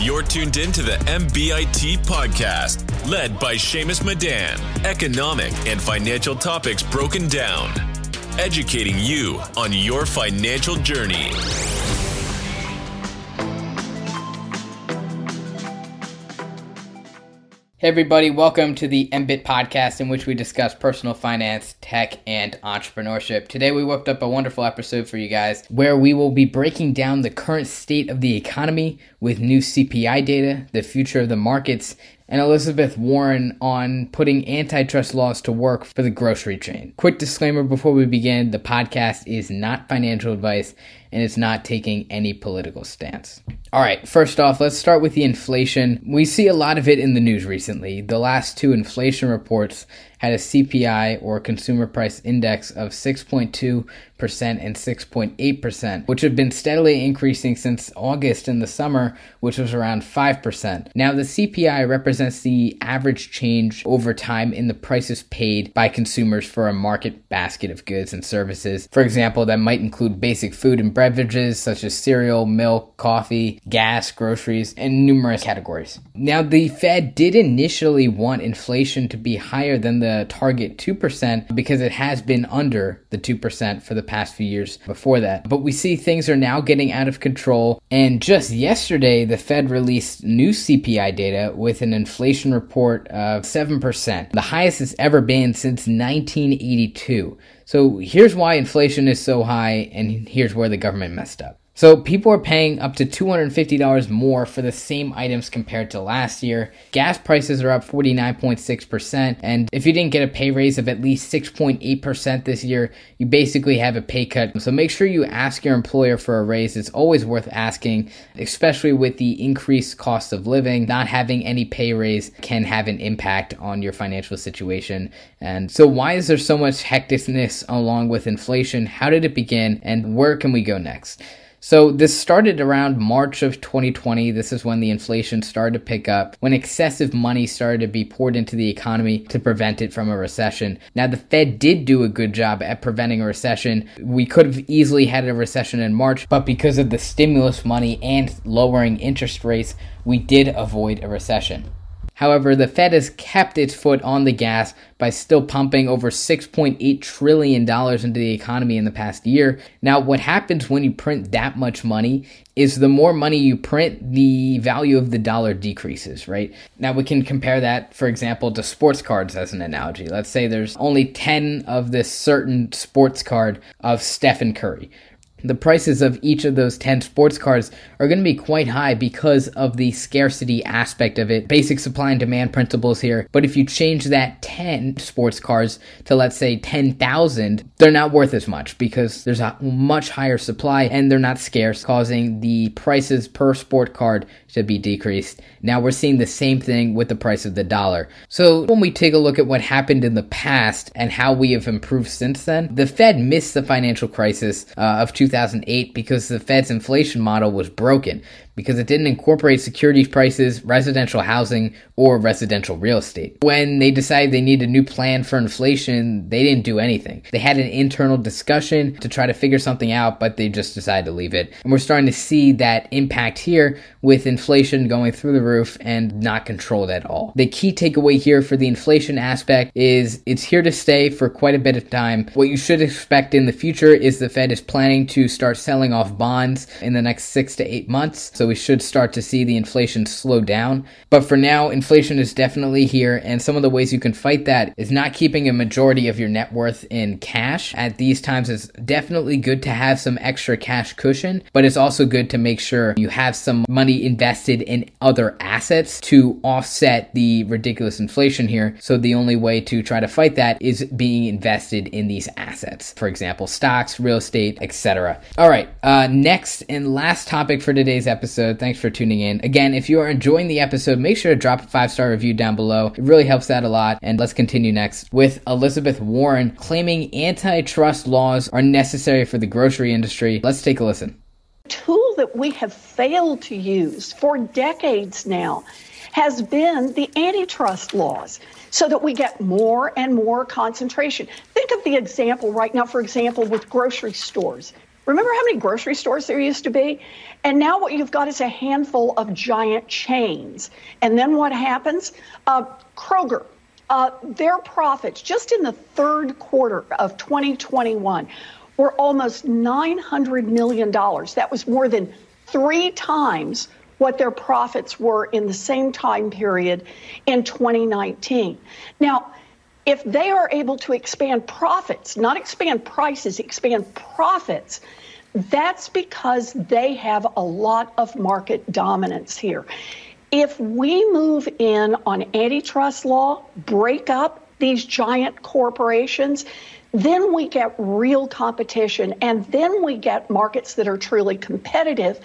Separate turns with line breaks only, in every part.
You're tuned in to the MBIT podcast, led by Shamus Madan. Economic and financial topics broken down, educating you on your financial journey.
Hey, everybody, welcome to the MBIT podcast, in which we discuss personal finance, tech, and entrepreneurship. Today, we whipped up a wonderful episode for you guys where we will be breaking down the current state of the economy with new CPI data, the future of the markets, and Elizabeth Warren on putting antitrust laws to work for the grocery chain. Quick disclaimer before we begin the podcast is not financial advice and it's not taking any political stance. All right, first off, let's start with the inflation. We see a lot of it in the news recently. The last two inflation reports had a CPI or consumer price index of 6.2% and 6.8%, which have been steadily increasing since August in the summer, which was around 5%. Now, the CPI represents the average change over time in the prices paid by consumers for a market basket of goods and services. For example, that might include basic food and beverages such as cereal, milk, coffee, gas, groceries, and numerous categories. Now, the Fed did initially want inflation to be higher than the the target 2% because it has been under the 2% for the past few years before that. But we see things are now getting out of control. And just yesterday, the Fed released new CPI data with an inflation report of 7%, the highest it's ever been since 1982. So here's why inflation is so high, and here's where the government messed up. So people are paying up to $250 more for the same items compared to last year. Gas prices are up 49.6%. And if you didn't get a pay raise of at least 6.8% this year, you basically have a pay cut. So make sure you ask your employer for a raise. It's always worth asking, especially with the increased cost of living. Not having any pay raise can have an impact on your financial situation. And so why is there so much hecticness along with inflation? How did it begin? And where can we go next? So this started around March of 2020. This is when the inflation started to pick up, when excessive money started to be poured into the economy to prevent it from a recession. Now the Fed did do a good job at preventing a recession. We could have easily had a recession in March, but because of the stimulus money and lowering interest rates, we did avoid a recession. However, the Fed has kept its foot on the gas by still pumping over $6.8 trillion into the economy in the past year. Now, what happens when you print that much money is the more money you print, the value of the dollar decreases, right? Now, we can compare that, for example, to sports cards as an analogy. Let's say there's only 10 of this certain sports card of Stephen Curry the prices of each of those 10 sports cars are going to be quite high because of the scarcity aspect of it. Basic supply and demand principles here. But if you change that 10 sports cars to, let's say, 10,000, they're not worth as much because there's a much higher supply and they're not scarce, causing the prices per sport card to be decreased. Now we're seeing the same thing with the price of the dollar. So when we take a look at what happened in the past and how we have improved since then, the Fed missed the financial crisis uh, of 2008 because the Fed's inflation model was broken because it didn't incorporate securities prices, residential housing, or residential real estate. When they decided they needed a new plan for inflation, they didn't do anything. They had an internal discussion to try to figure something out, but they just decided to leave it. And we're starting to see that impact here with inflation going through the roof and not controlled at all. The key takeaway here for the inflation aspect is it's here to stay for quite a bit of time. What you should expect in the future is the Fed is planning to start selling off bonds in the next six to eight months. So we should start to see the inflation slow down. But for now, inflation is definitely here, and some of the ways you can fight that is not keeping a majority of your net worth in cash. At these times, it's definitely good to have some extra cash cushion, but it's also good to make sure you have some money invested in other assets to offset the ridiculous inflation here. So the only way to try to fight that is being invested in these assets. For example, stocks, real estate, etc. All right, uh, next and last topic for today's episode. Thanks for tuning in. Again, if you are enjoying the episode, make sure to drop a five star review down below. It really helps out a lot. And let's continue next with Elizabeth Warren claiming antitrust laws are necessary for the grocery industry. Let's take a listen.
Tool that we have failed to use for decades now has been the antitrust laws so that we get more and more concentration. Think of the example right now, for example, with grocery stores Remember how many grocery stores there used to be? And now what you've got is a handful of giant chains. And then what happens? Uh, Kroger, uh, their profits just in the third quarter of 2021 were almost $900 million. That was more than three times what their profits were in the same time period in 2019. Now, if they are able to expand profits, not expand prices, expand profits, that's because they have a lot of market dominance here. If we move in on antitrust law, break up these giant corporations, then we get real competition and then we get markets that are truly competitive.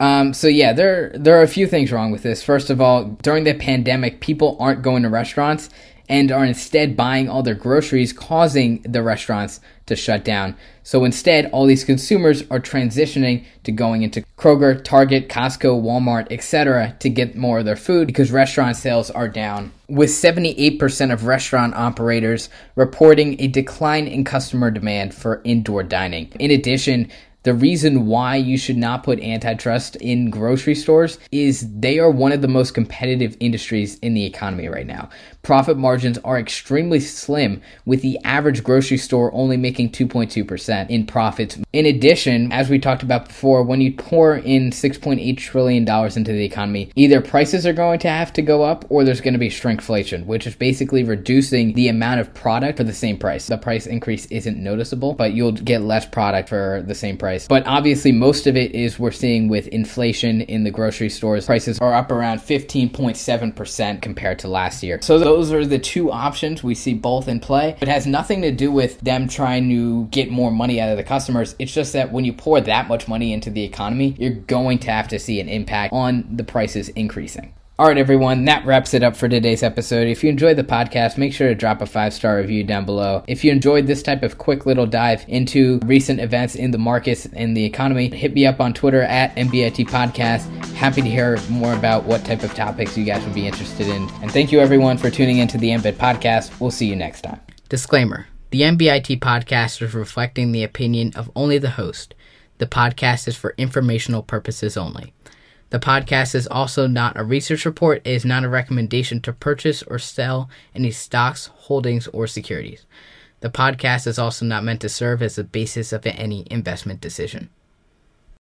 Um, so yeah, there there are a few things wrong with this. First of all, during the pandemic, people aren't going to restaurants and are instead buying all their groceries, causing the restaurants to shut down. So instead, all these consumers are transitioning to going into Kroger, Target, Costco, Walmart, etc. to get more of their food because restaurant sales are down. With 78% of restaurant operators reporting a decline in customer demand for indoor dining. In addition, the reason why you should not put antitrust in grocery stores is they are one of the most competitive industries in the economy right now. Profit margins are extremely slim, with the average grocery store only making 2.2% in profits. In addition, as we talked about before, when you pour in $6.8 trillion into the economy, either prices are going to have to go up or there's going to be shrinkflation, which is basically reducing the amount of product for the same price. The price increase isn't noticeable, but you'll get less product for the same price price. But obviously, most of it is we're seeing with inflation in the grocery stores. Prices are up around 15.7% compared to last year. So those are the two options. We see both in play. It has nothing to do with them trying to get more money out of the customers. It's just that when you pour that much money into the economy, you're going to have to see an impact on the prices increasing. All right, everyone, that wraps it up for today's episode. If you enjoyed the podcast, make sure to drop a five star review down below. If you enjoyed this type of quick little dive into recent events in the markets and the economy, hit me up on Twitter at MBIT Podcast. Happy to hear more about what type of topics you guys would be interested in. And thank you, everyone, for tuning into the MBIT Podcast. We'll see you next time. Disclaimer The MBIT Podcast is reflecting the opinion of only the host. The podcast is for informational purposes only. The podcast is also not a research report. It is not a recommendation to purchase or sell any stocks, holdings, or securities. The podcast is also not meant to serve as the basis of any investment decision.